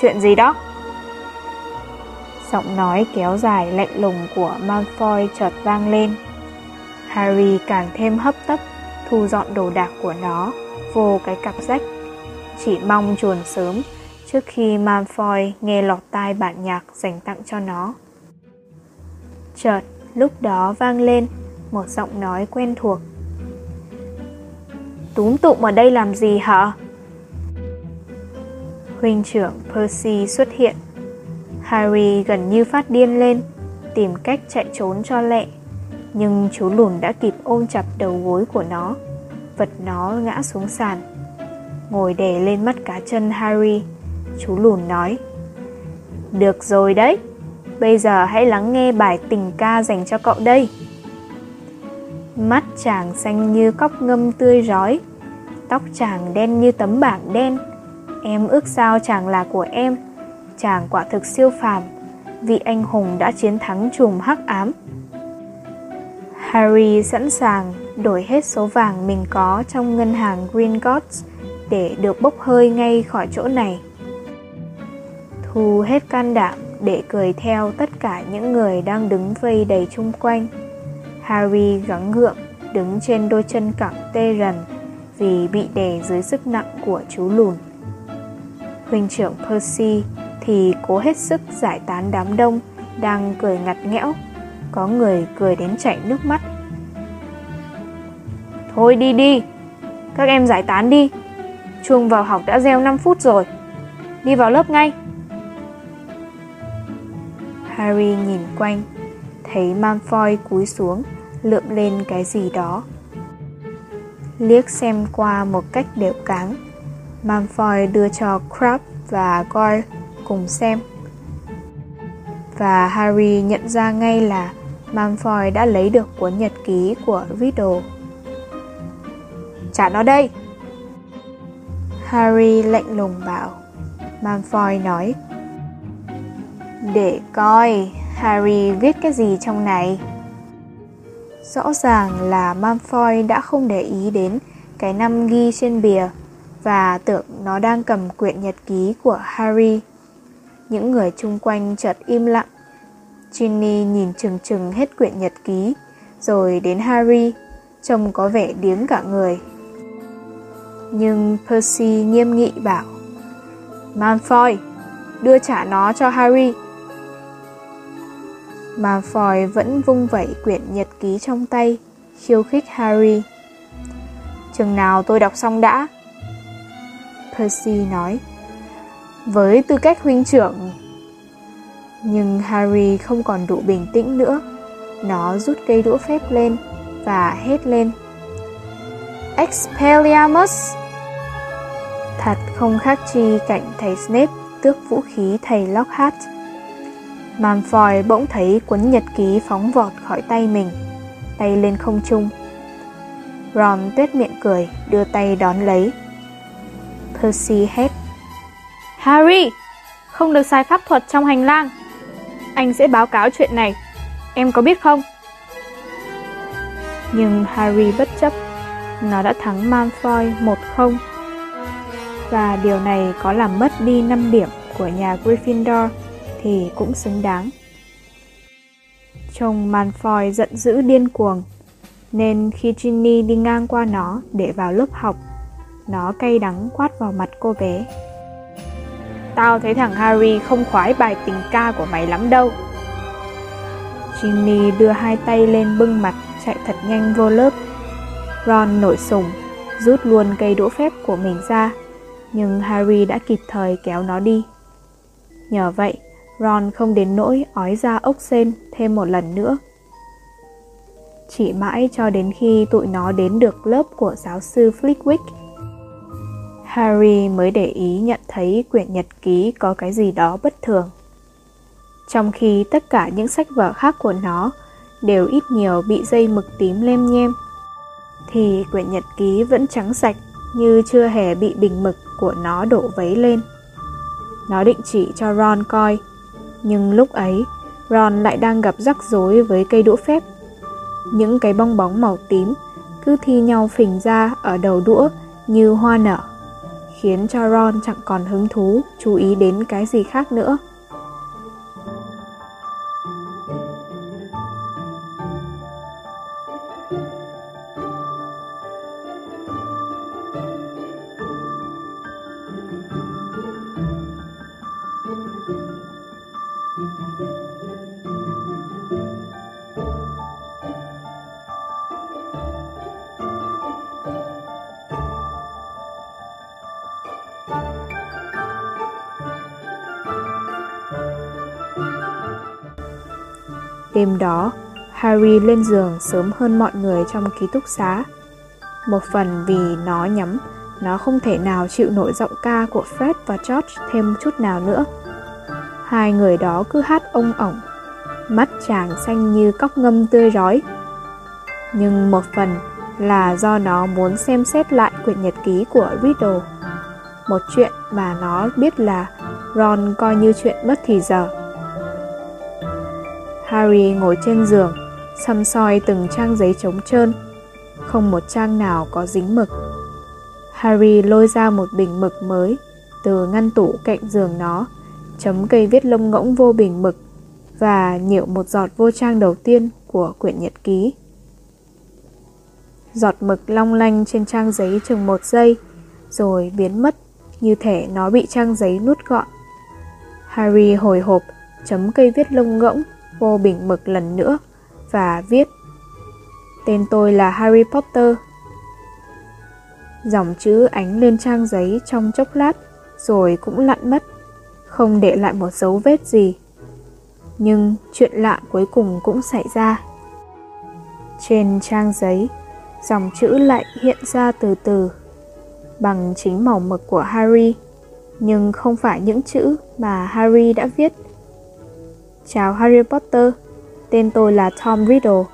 Chuyện gì đó? Giọng nói kéo dài lạnh lùng của Malfoy chợt vang lên. Harry càng thêm hấp tấp, thu dọn đồ đạc của nó, vô cái cặp rách. Chỉ mong chuồn sớm trước khi Malfoy nghe lọt tai bản nhạc dành tặng cho nó. Chợt, lúc đó vang lên một giọng nói quen thuộc. Túm tụm ở đây làm gì hả? Huynh trưởng Percy xuất hiện. Harry gần như phát điên lên, tìm cách chạy trốn cho lẹ. Nhưng chú lùn đã kịp ôm chặt đầu gối của nó, vật nó ngã xuống sàn. Ngồi đè lên mắt cá chân Harry, chú lùn nói Được rồi đấy, bây giờ hãy lắng nghe bài tình ca dành cho cậu đây. Mắt chàng xanh như cóc ngâm tươi rói, tóc chàng đen như tấm bảng đen. Em ước sao chàng là của em, chàng quả thực siêu phàm, vị anh hùng đã chiến thắng trùm hắc ám. Harry sẵn sàng đổi hết số vàng mình có trong ngân hàng Green Gods để được bốc hơi ngay khỏi chỗ này. Thu hết can đảm để cười theo tất cả những người đang đứng vây đầy chung quanh. Harry gắng gượng đứng trên đôi chân cẳng tê rần vì bị đè dưới sức nặng của chú lùn. Huynh trưởng Percy thì cố hết sức giải tán đám đông đang cười ngặt nghẽo, có người cười đến chảy nước mắt. Thôi đi đi, các em giải tán đi, chuông vào học đã reo 5 phút rồi, đi vào lớp ngay. Harry nhìn quanh, thấy Malfoy cúi xuống, lượm lên cái gì đó. Liếc xem qua một cách đều cáng, Malfoy đưa cho Crabbe và Goyle cùng xem. Và Harry nhận ra ngay là Malfoy đã lấy được cuốn nhật ký của Riddle. Trả nó đây! Harry lạnh lùng bảo. Malfoy nói. Để coi Harry viết cái gì trong này. Rõ ràng là Malfoy đã không để ý đến cái năm ghi trên bìa và tưởng nó đang cầm quyển nhật ký của Harry. Những người chung quanh chợt im lặng. Ginny nhìn chừng chừng hết quyển nhật ký, rồi đến Harry, trông có vẻ điếng cả người. Nhưng Percy nghiêm nghị bảo Malfoy, đưa trả nó cho Harry. Malfoy vẫn vung vẩy quyển nhật ký trong tay, khiêu khích Harry. Chừng nào tôi đọc xong đã. Percy nói với tư cách huynh trưởng. Nhưng Harry không còn đủ bình tĩnh nữa. Nó rút cây đũa phép lên và hét lên. Expelliarmus! Thật không khác chi cảnh thầy Snape tước vũ khí thầy Lockhart. Malfoy bỗng thấy cuốn nhật ký phóng vọt khỏi tay mình, tay lên không trung. Ron tuét miệng cười, đưa tay đón lấy. Percy hét. Harry, không được sai pháp thuật trong hành lang. Anh sẽ báo cáo chuyện này, em có biết không? Nhưng Harry bất chấp, nó đã thắng Malfoy 1-0. Và điều này có làm mất đi 5 điểm của nhà Gryffindor thì cũng xứng đáng. Trông Malfoy giận dữ điên cuồng, nên khi Ginny đi ngang qua nó để vào lớp học, nó cay đắng quát vào mặt cô bé. Tao thấy thằng Harry không khoái bài tình ca của mày lắm đâu. Ginny đưa hai tay lên bưng mặt chạy thật nhanh vô lớp. Ron nổi sùng, rút luôn cây đũa phép của mình ra, nhưng Harry đã kịp thời kéo nó đi. Nhờ vậy, Ron không đến nỗi ói ra ốc sên thêm một lần nữa. Chỉ mãi cho đến khi tụi nó đến được lớp của giáo sư Flickwick Harry mới để ý nhận thấy quyển nhật ký có cái gì đó bất thường. Trong khi tất cả những sách vở khác của nó đều ít nhiều bị dây mực tím lem nhem, thì quyển nhật ký vẫn trắng sạch như chưa hề bị bình mực của nó đổ vấy lên. Nó định chỉ cho Ron coi, nhưng lúc ấy Ron lại đang gặp rắc rối với cây đũa phép. Những cái bong bóng màu tím cứ thi nhau phình ra ở đầu đũa như hoa nở, khiến cho Ron chẳng còn hứng thú chú ý đến cái gì khác nữa. Đêm đó, Harry lên giường sớm hơn mọi người trong ký túc xá. Một phần vì nó nhắm, nó không thể nào chịu nổi giọng ca của Fred và George thêm chút nào nữa. Hai người đó cứ hát ông ổng, mắt chàng xanh như cóc ngâm tươi rói. Nhưng một phần là do nó muốn xem xét lại quyển nhật ký của Riddle. Một chuyện mà nó biết là Ron coi như chuyện mất thì giờ. Harry ngồi trên giường, xăm soi từng trang giấy trống trơn. Không một trang nào có dính mực. Harry lôi ra một bình mực mới từ ngăn tủ cạnh giường nó, chấm cây viết lông ngỗng vô bình mực và nhiễu một giọt vô trang đầu tiên của quyển nhật ký. Giọt mực long lanh trên trang giấy chừng một giây, rồi biến mất như thể nó bị trang giấy nuốt gọn. Harry hồi hộp chấm cây viết lông ngỗng vô bình mực lần nữa và viết Tên tôi là Harry Potter. Dòng chữ ánh lên trang giấy trong chốc lát rồi cũng lặn mất, không để lại một dấu vết gì. Nhưng chuyện lạ cuối cùng cũng xảy ra. Trên trang giấy, dòng chữ lại hiện ra từ từ, bằng chính màu mực của Harry, nhưng không phải những chữ mà Harry đã viết Chào Harry Potter, tên tôi là Tom Riddle.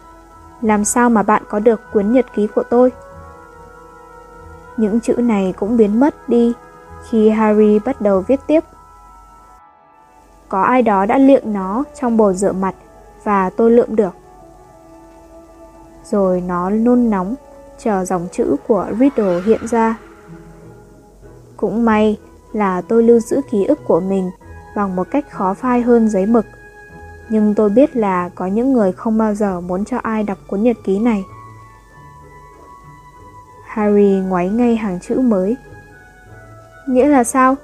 Làm sao mà bạn có được cuốn nhật ký của tôi? Những chữ này cũng biến mất đi khi Harry bắt đầu viết tiếp. Có ai đó đã liệng nó trong bồn rửa mặt và tôi lượm được. Rồi nó nôn nóng chờ dòng chữ của Riddle hiện ra. Cũng may là tôi lưu giữ ký ức của mình bằng một cách khó phai hơn giấy mực nhưng tôi biết là có những người không bao giờ muốn cho ai đọc cuốn nhật ký này. Harry ngoáy ngay hàng chữ mới. Nghĩa là sao?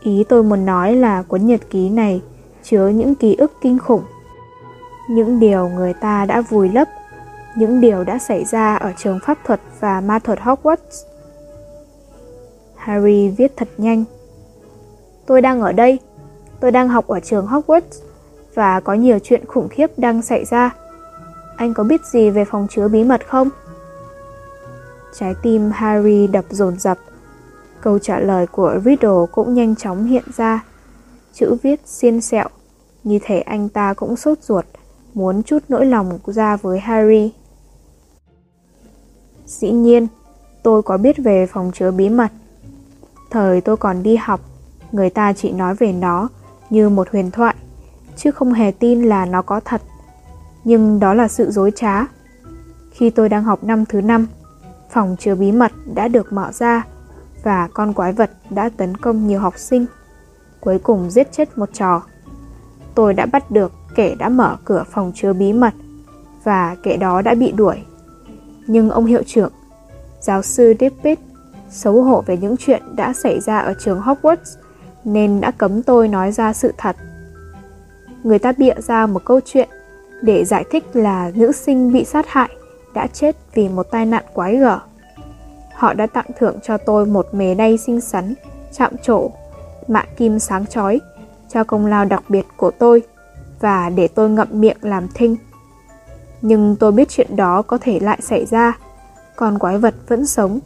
Ý tôi muốn nói là cuốn nhật ký này chứa những ký ức kinh khủng. Những điều người ta đã vùi lấp, những điều đã xảy ra ở trường pháp thuật và ma thuật Hogwarts. Harry viết thật nhanh. Tôi đang ở đây, Tôi đang học ở trường Hogwarts và có nhiều chuyện khủng khiếp đang xảy ra. Anh có biết gì về phòng chứa bí mật không? Trái tim Harry đập dồn dập. Câu trả lời của Riddle cũng nhanh chóng hiện ra. Chữ viết xiên sẹo, như thể anh ta cũng sốt ruột, muốn chút nỗi lòng ra với Harry. Dĩ nhiên, tôi có biết về phòng chứa bí mật. Thời tôi còn đi học, người ta chỉ nói về nó như một huyền thoại, chứ không hề tin là nó có thật. Nhưng đó là sự dối trá. Khi tôi đang học năm thứ năm, phòng chứa bí mật đã được mở ra và con quái vật đã tấn công nhiều học sinh, cuối cùng giết chết một trò. Tôi đã bắt được kẻ đã mở cửa phòng chứa bí mật và kẻ đó đã bị đuổi. Nhưng ông hiệu trưởng, giáo sư Dippet, xấu hổ về những chuyện đã xảy ra ở trường Hogwarts nên đã cấm tôi nói ra sự thật. Người ta bịa ra một câu chuyện để giải thích là nữ sinh bị sát hại đã chết vì một tai nạn quái gở. Họ đã tặng thưởng cho tôi một mề đay xinh xắn, chạm trổ, mạ kim sáng chói cho công lao đặc biệt của tôi và để tôi ngậm miệng làm thinh. Nhưng tôi biết chuyện đó có thể lại xảy ra, con quái vật vẫn sống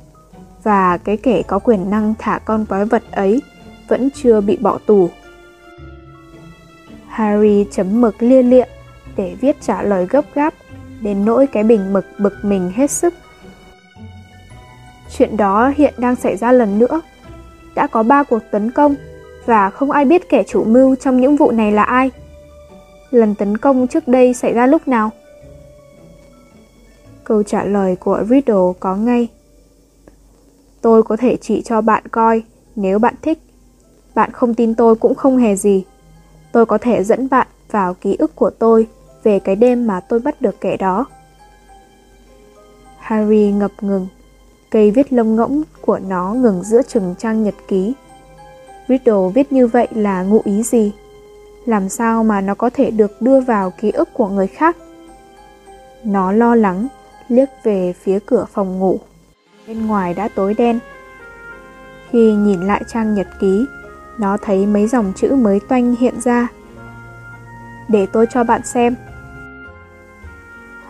và cái kẻ có quyền năng thả con quái vật ấy vẫn chưa bị bỏ tù. Harry chấm mực lia lịa để viết trả lời gấp gáp, đến nỗi cái bình mực bực mình hết sức. Chuyện đó hiện đang xảy ra lần nữa. Đã có ba cuộc tấn công và không ai biết kẻ chủ mưu trong những vụ này là ai. Lần tấn công trước đây xảy ra lúc nào? Câu trả lời của Riddle có ngay. Tôi có thể chỉ cho bạn coi nếu bạn thích. Bạn không tin tôi cũng không hề gì. Tôi có thể dẫn bạn vào ký ức của tôi về cái đêm mà tôi bắt được kẻ đó. Harry ngập ngừng. Cây viết lông ngỗng của nó ngừng giữa chừng trang nhật ký. Riddle viết như vậy là ngụ ý gì? Làm sao mà nó có thể được đưa vào ký ức của người khác? Nó lo lắng, liếc về phía cửa phòng ngủ. Bên ngoài đã tối đen. Khi nhìn lại trang nhật ký, nó thấy mấy dòng chữ mới toanh hiện ra. Để tôi cho bạn xem.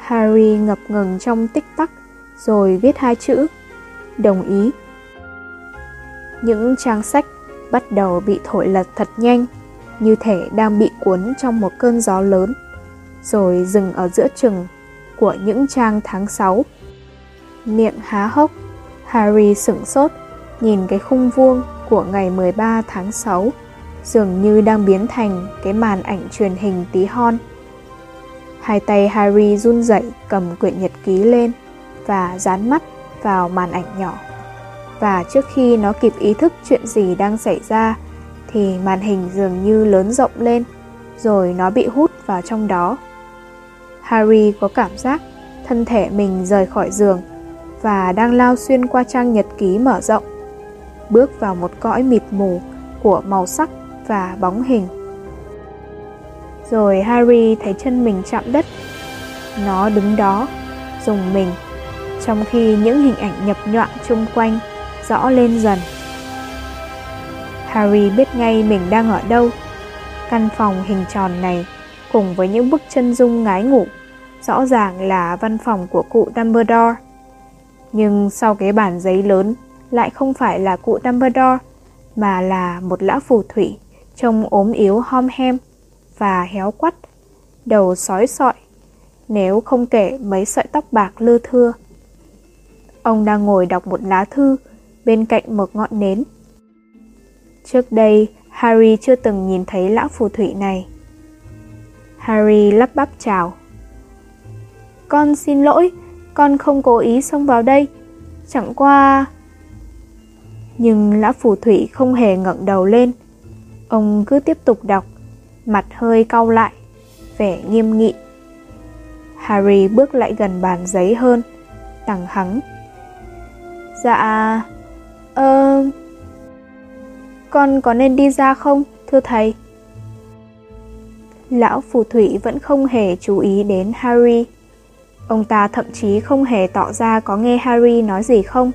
Harry ngập ngừng trong tích tắc, rồi viết hai chữ. Đồng ý. Những trang sách bắt đầu bị thổi lật thật nhanh, như thể đang bị cuốn trong một cơn gió lớn, rồi dừng ở giữa chừng của những trang tháng 6. Miệng há hốc, Harry sửng sốt, nhìn cái khung vuông của ngày 13 tháng 6, dường như đang biến thành cái màn ảnh truyền hình tí hon. Hai tay Harry run rẩy cầm quyển nhật ký lên và dán mắt vào màn ảnh nhỏ. Và trước khi nó kịp ý thức chuyện gì đang xảy ra thì màn hình dường như lớn rộng lên rồi nó bị hút vào trong đó. Harry có cảm giác thân thể mình rời khỏi giường và đang lao xuyên qua trang nhật ký mở rộng, bước vào một cõi mịt mù của màu sắc và bóng hình. Rồi Harry thấy chân mình chạm đất. Nó đứng đó, dùng mình, trong khi những hình ảnh nhập nhọn chung quanh rõ lên dần. Harry biết ngay mình đang ở đâu. Căn phòng hình tròn này cùng với những bức chân dung ngái ngủ, rõ ràng là văn phòng của cụ Dumbledore. Nhưng sau cái bản giấy lớn lại không phải là cụ Dumbledore, mà là một lão phù thủy trông ốm yếu hom hem và héo quắt, đầu sói sọi, nếu không kể mấy sợi tóc bạc lưa thưa. Ông đang ngồi đọc một lá thư bên cạnh một ngọn nến. Trước đây, Harry chưa từng nhìn thấy lão phù thủy này. Harry lắp bắp chào. Con xin lỗi, con không cố ý xông vào đây. Chẳng qua... Nhưng lão phù thủy không hề ngẩng đầu lên. Ông cứ tiếp tục đọc, mặt hơi cau lại, vẻ nghiêm nghị. Harry bước lại gần bàn giấy hơn, tằng hắng. Dạ... Ơ... Uh, con có nên đi ra không, thưa thầy? Lão phù thủy vẫn không hề chú ý đến Harry. Ông ta thậm chí không hề tỏ ra có nghe Harry nói gì không.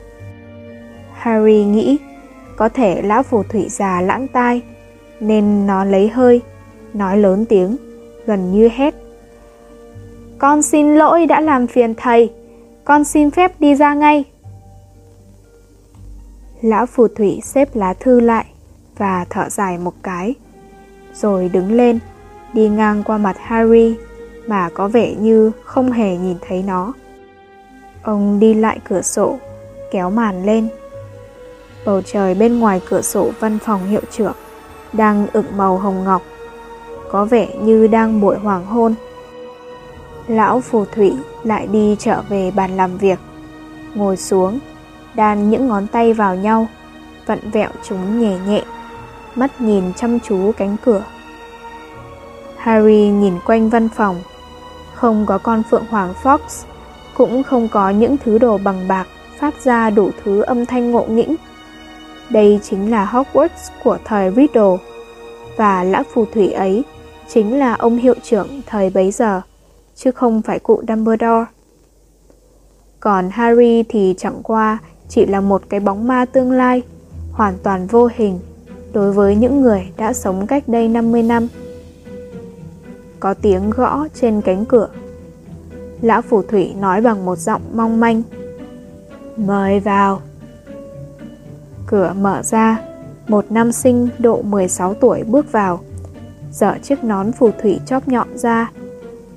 Harry nghĩ có thể lão phù thủy già lãng tai, nên nó lấy hơi, nói lớn tiếng, gần như hét. Con xin lỗi đã làm phiền thầy, con xin phép đi ra ngay. Lão phù thủy xếp lá thư lại và thở dài một cái, rồi đứng lên, đi ngang qua mặt Harry mà có vẻ như không hề nhìn thấy nó. Ông đi lại cửa sổ, kéo màn lên. Bầu trời bên ngoài cửa sổ văn phòng hiệu trưởng đang ửng màu hồng ngọc, có vẻ như đang buổi hoàng hôn. Lão phù thủy lại đi trở về bàn làm việc, ngồi xuống, đan những ngón tay vào nhau, vặn vẹo chúng nhẹ nhẹ, mắt nhìn chăm chú cánh cửa. Harry nhìn quanh văn phòng, không có con phượng hoàng Fox, cũng không có những thứ đồ bằng bạc phát ra đủ thứ âm thanh ngộ nghĩnh. Đây chính là Hogwarts của thời Riddle, và lão phù thủy ấy chính là ông hiệu trưởng thời bấy giờ, chứ không phải cụ Dumbledore. Còn Harry thì chẳng qua chỉ là một cái bóng ma tương lai, hoàn toàn vô hình đối với những người đã sống cách đây 50 năm. Có tiếng gõ trên cánh cửa. Lão phù thủy nói bằng một giọng mong manh. Mời vào. Cửa mở ra, một nam sinh độ 16 tuổi bước vào, dở chiếc nón phù thủy chóp nhọn ra.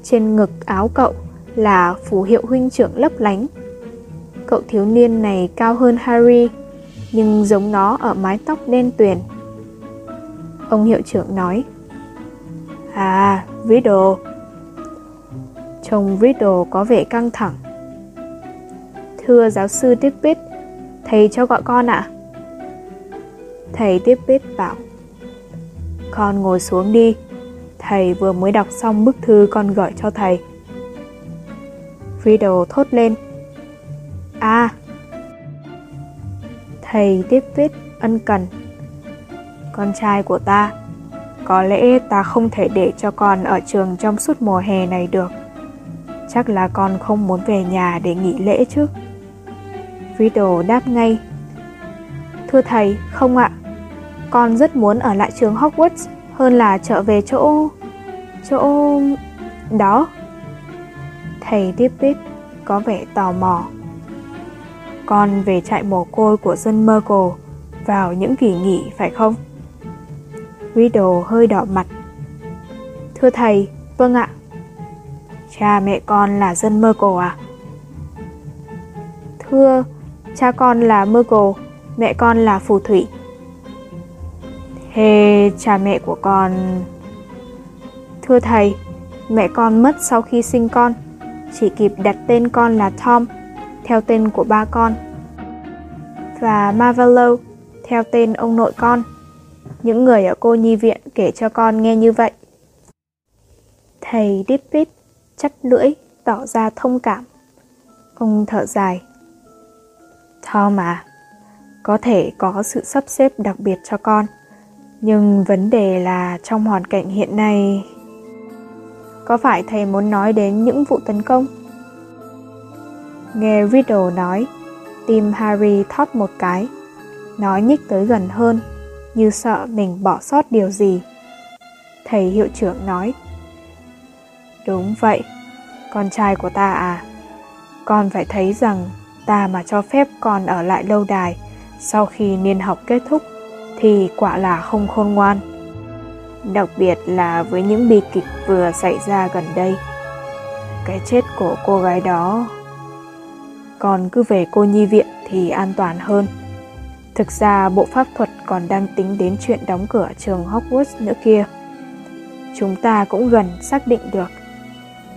Trên ngực áo cậu là phù hiệu huynh trưởng lấp lánh. Cậu thiếu niên này cao hơn Harry, nhưng giống nó ở mái tóc đen tuyền. Ông hiệu trưởng nói, À, Riddle. Trông Riddle có vẻ căng thẳng. Thưa giáo sư Tippett, thầy cho gọi con ạ. À? Thầy tiếp bếp bảo, con ngồi xuống đi, thầy vừa mới đọc xong bức thư con gửi cho thầy. Riddle thốt lên, À, thầy tiếp viết ân cần. Con trai của ta, có lẽ ta không thể để cho con ở trường trong suốt mùa hè này được. Chắc là con không muốn về nhà để nghỉ lễ chứ. Riddle đáp ngay. Thưa thầy, không ạ. Con rất muốn ở lại trường Hogwarts hơn là trở về chỗ... chỗ... đó. Thầy Dippet có vẻ tò mò. Con về trại mồ côi của dân Merkle vào những kỳ nghỉ phải không? Riddle hơi đỏ mặt. Thưa thầy, vâng ạ. Cha mẹ con là dân Merkle à? Thưa, cha con là Merkle, mẹ con là phù thủy hề cha mẹ của con... Thưa thầy, mẹ con mất sau khi sinh con, chỉ kịp đặt tên con là Tom, theo tên của ba con. Và Marvelo, theo tên ông nội con. Những người ở cô nhi viện kể cho con nghe như vậy. Thầy Dippit chắt lưỡi, tỏ ra thông cảm. Ông thở dài. Tom à, có thể có sự sắp xếp đặc biệt cho con. Nhưng vấn đề là trong hoàn cảnh hiện nay... Có phải thầy muốn nói đến những vụ tấn công? Nghe Riddle nói, tim Harry thót một cái. Nó nhích tới gần hơn, như sợ mình bỏ sót điều gì. Thầy hiệu trưởng nói, Đúng vậy, con trai của ta à, con phải thấy rằng ta mà cho phép con ở lại lâu đài sau khi niên học kết thúc thì quả là không khôn ngoan. Đặc biệt là với những bi kịch vừa xảy ra gần đây. Cái chết của cô gái đó còn cứ về cô nhi viện thì an toàn hơn. Thực ra bộ pháp thuật còn đang tính đến chuyện đóng cửa trường Hogwarts nữa kia. Chúng ta cũng gần xác định được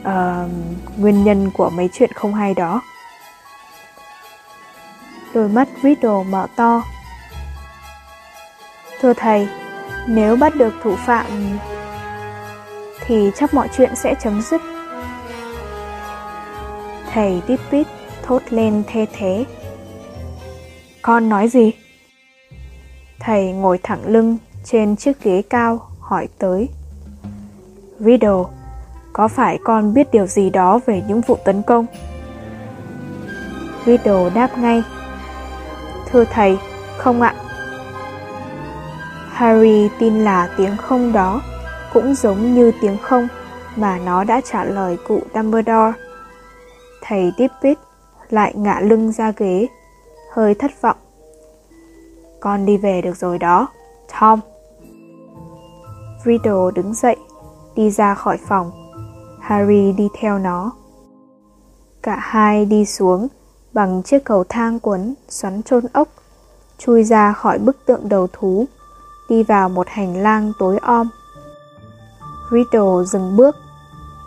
uh, nguyên nhân của mấy chuyện không hay đó. Đôi mắt Riddle mở to. Thưa thầy, nếu bắt được thủ phạm thì chắc mọi chuyện sẽ chấm dứt. Thầy Dippet thốt lên thê thế. Con nói gì? Thầy ngồi thẳng lưng trên chiếc ghế cao hỏi tới. Riddle, có phải con biết điều gì đó về những vụ tấn công? Riddle đáp ngay. Thưa thầy, không ạ. Harry tin là tiếng không đó cũng giống như tiếng không mà nó đã trả lời cụ Dumbledore. Thầy Tippet lại ngã lưng ra ghế, hơi thất vọng. Con đi về được rồi đó, Tom. Riddle đứng dậy, đi ra khỏi phòng. Harry đi theo nó. Cả hai đi xuống bằng chiếc cầu thang cuốn xoắn trôn ốc, chui ra khỏi bức tượng đầu thú, đi vào một hành lang tối om. Riddle dừng bước.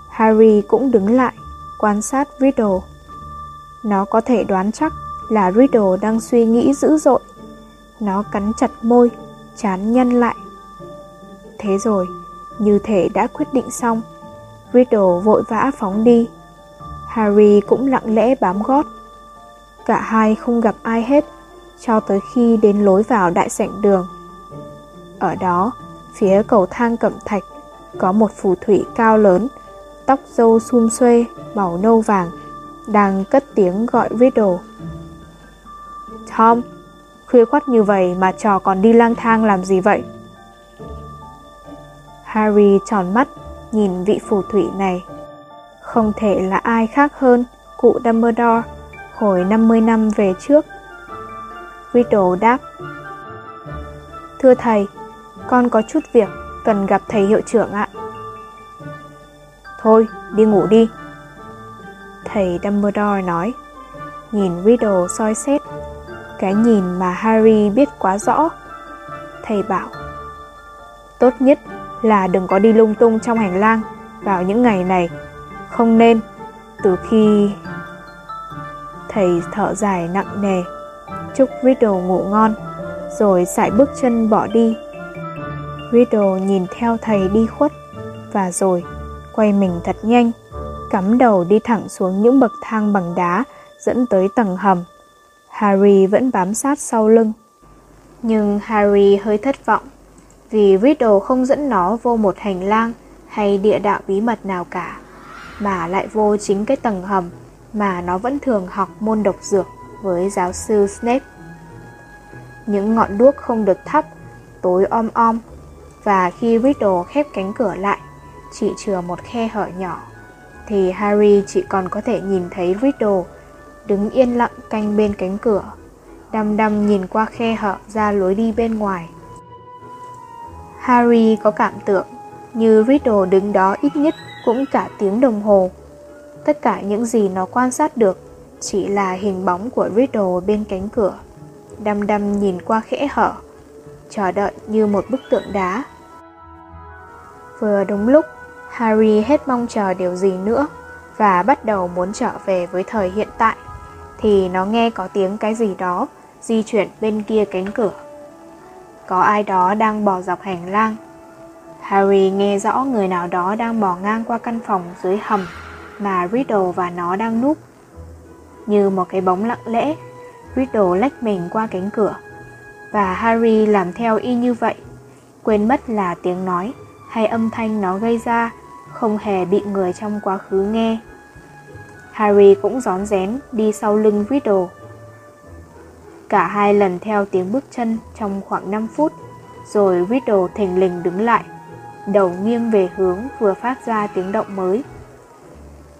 Harry cũng đứng lại, quan sát Riddle. Nó có thể đoán chắc là Riddle đang suy nghĩ dữ dội. Nó cắn chặt môi, chán nhăn lại. Thế rồi, như thể đã quyết định xong, Riddle vội vã phóng đi. Harry cũng lặng lẽ bám gót. Cả hai không gặp ai hết cho tới khi đến lối vào đại sảnh đường. Ở đó, phía cầu thang cẩm thạch, có một phù thủy cao lớn, tóc râu xum xuê, màu nâu vàng, đang cất tiếng gọi Riddle. Tom, khuya khoắt như vậy mà trò còn đi lang thang làm gì vậy? Harry tròn mắt, nhìn vị phù thủy này. Không thể là ai khác hơn cụ Dumbledore hồi 50 năm về trước. Riddle đáp Thưa thầy, con có chút việc cần gặp thầy hiệu trưởng ạ. Thôi, đi ngủ đi. Thầy Dumbledore nói, nhìn Riddle soi xét, cái nhìn mà Harry biết quá rõ. Thầy bảo, tốt nhất là đừng có đi lung tung trong hành lang vào những ngày này, không nên, từ khi... Thầy thở dài nặng nề, chúc Riddle ngủ ngon, rồi sải bước chân bỏ đi. Riddle nhìn theo thầy đi khuất, và rồi quay mình thật nhanh, cắm đầu đi thẳng xuống những bậc thang bằng đá dẫn tới tầng hầm. Harry vẫn bám sát sau lưng. Nhưng Harry hơi thất vọng vì Riddle không dẫn nó vô một hành lang hay địa đạo bí mật nào cả, mà lại vô chính cái tầng hầm mà nó vẫn thường học môn độc dược với giáo sư Snape. Những ngọn đuốc không được thắp, tối om om, và khi Riddle khép cánh cửa lại, chỉ chừa một khe hở nhỏ, thì Harry chỉ còn có thể nhìn thấy Riddle đứng yên lặng canh bên cánh cửa, đăm đăm nhìn qua khe hở ra lối đi bên ngoài. Harry có cảm tưởng như Riddle đứng đó ít nhất cũng cả tiếng đồng hồ. Tất cả những gì nó quan sát được chỉ là hình bóng của Riddle bên cánh cửa, đăm đăm nhìn qua khẽ hở, chờ đợi như một bức tượng đá. Vừa đúng lúc, Harry hết mong chờ điều gì nữa và bắt đầu muốn trở về với thời hiện tại thì nó nghe có tiếng cái gì đó di chuyển bên kia cánh cửa. Có ai đó đang bò dọc hành lang. Harry nghe rõ người nào đó đang bò ngang qua căn phòng dưới hầm mà Riddle và nó đang núp. Như một cái bóng lặng lẽ, Riddle lách mình qua cánh cửa. Và Harry làm theo y như vậy, quên mất là tiếng nói hay âm thanh nó gây ra không hề bị người trong quá khứ nghe. Harry cũng rón rén đi sau lưng Riddle. Cả hai lần theo tiếng bước chân trong khoảng 5 phút, rồi Riddle thình lình đứng lại, đầu nghiêng về hướng vừa phát ra tiếng động mới.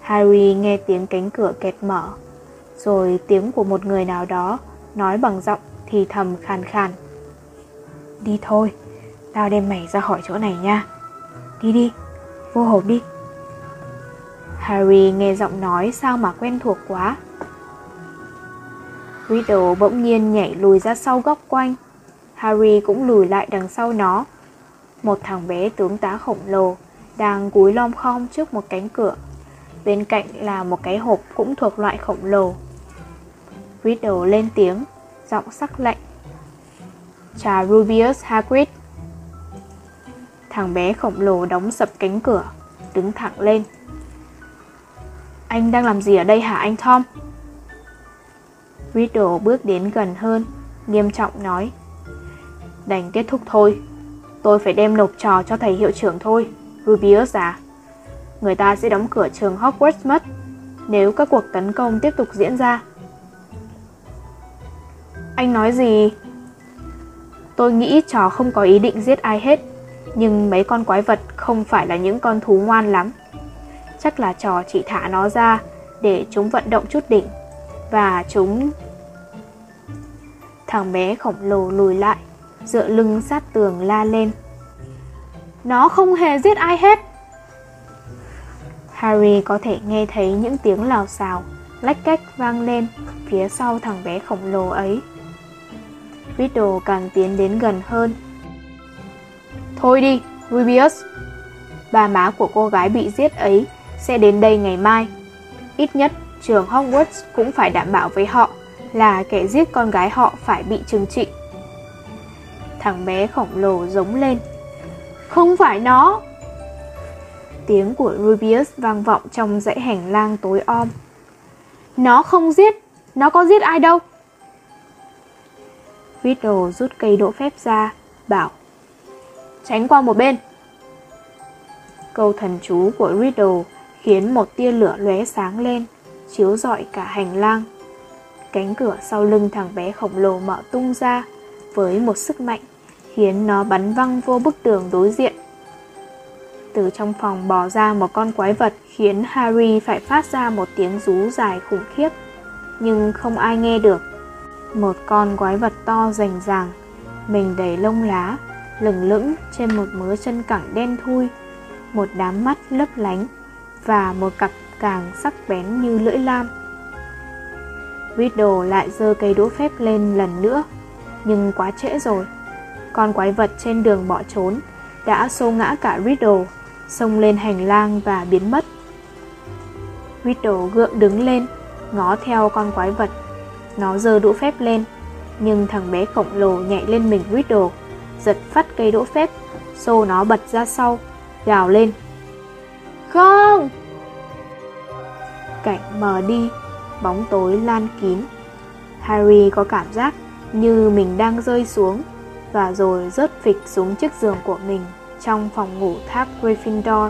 Harry nghe tiếng cánh cửa kẹt mở, rồi tiếng của một người nào đó nói bằng giọng thì thầm khàn khàn. Đi thôi, tao đem mày ra khỏi chỗ này nha. Đi đi, vô hộp đi. Harry nghe giọng nói sao mà quen thuộc quá. Riddle bỗng nhiên nhảy lùi ra sau góc quanh. Harry cũng lùi lại đằng sau nó. Một thằng bé tướng tá khổng lồ đang cúi lom khom trước một cánh cửa. Bên cạnh là một cái hộp cũng thuộc loại khổng lồ. Riddle lên tiếng, giọng sắc lạnh. Chà Rubius Hagrid. Thằng bé khổng lồ đóng sập cánh cửa, đứng thẳng lên. Anh đang làm gì ở đây hả anh Tom? Riddle bước đến gần hơn, nghiêm trọng nói. Đành kết thúc thôi, tôi phải đem nộp trò cho thầy hiệu trưởng thôi, Rubius à. Người ta sẽ đóng cửa trường Hogwarts mất nếu các cuộc tấn công tiếp tục diễn ra. Anh nói gì? Tôi nghĩ trò không có ý định giết ai hết, nhưng mấy con quái vật không phải là những con thú ngoan lắm chắc là trò chỉ thả nó ra để chúng vận động chút đỉnh. Và chúng... Thằng bé khổng lồ lùi lại, dựa lưng sát tường la lên. Nó không hề giết ai hết. Harry có thể nghe thấy những tiếng lào xào, lách cách vang lên phía sau thằng bé khổng lồ ấy. Riddle càng tiến đến gần hơn. Thôi đi, Rubius. Ba má của cô gái bị giết ấy sẽ đến đây ngày mai. Ít nhất, trường Hogwarts cũng phải đảm bảo với họ là kẻ giết con gái họ phải bị trừng trị. Thằng bé khổng lồ giống lên. Không phải nó! Tiếng của Rubius vang vọng trong dãy hành lang tối om. Nó không giết, nó có giết ai đâu. Riddle rút cây đỗ phép ra, bảo Tránh qua một bên. Câu thần chú của Riddle khiến một tia lửa lóe sáng lên, chiếu rọi cả hành lang. Cánh cửa sau lưng thằng bé khổng lồ mở tung ra với một sức mạnh khiến nó bắn văng vô bức tường đối diện. Từ trong phòng bò ra một con quái vật khiến Harry phải phát ra một tiếng rú dài khủng khiếp, nhưng không ai nghe được. Một con quái vật to rành ràng, mình đầy lông lá, lửng lững trên một mớ chân cẳng đen thui, một đám mắt lấp lánh và một cặp càng sắc bén như lưỡi lam. Riddle lại giơ cây đũa phép lên lần nữa, nhưng quá trễ rồi. Con quái vật trên đường bỏ trốn đã xô ngã cả Riddle, xông lên hành lang và biến mất. Riddle gượng đứng lên, ngó theo con quái vật. Nó giơ đũa phép lên, nhưng thằng bé khổng lồ nhảy lên mình Riddle, giật phát cây đũa phép, xô nó bật ra sau, gào lên. Không! Cảnh mờ đi, bóng tối lan kín. Harry có cảm giác như mình đang rơi xuống và rồi rớt phịch xuống chiếc giường của mình trong phòng ngủ tháp Gryffindor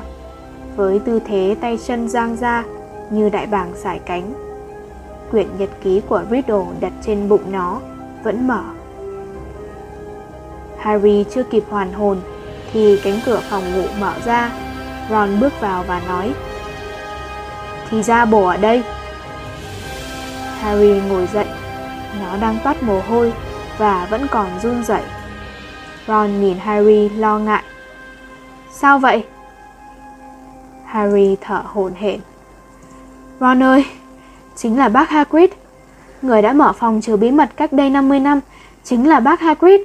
với tư thế tay chân giang ra như đại bàng sải cánh. Quyển nhật ký của Riddle đặt trên bụng nó vẫn mở. Harry chưa kịp hoàn hồn thì cánh cửa phòng ngủ mở ra. Ron bước vào và nói Thì ra bổ ở đây. Harry ngồi dậy. Nó đang toát mồ hôi và vẫn còn run rẩy. Ron nhìn Harry lo ngại. Sao vậy? Harry thở hổn hển. Ron ơi, chính là bác Hagrid. Người đã mở phòng chứa bí mật cách đây 50 năm, chính là bác Hagrid.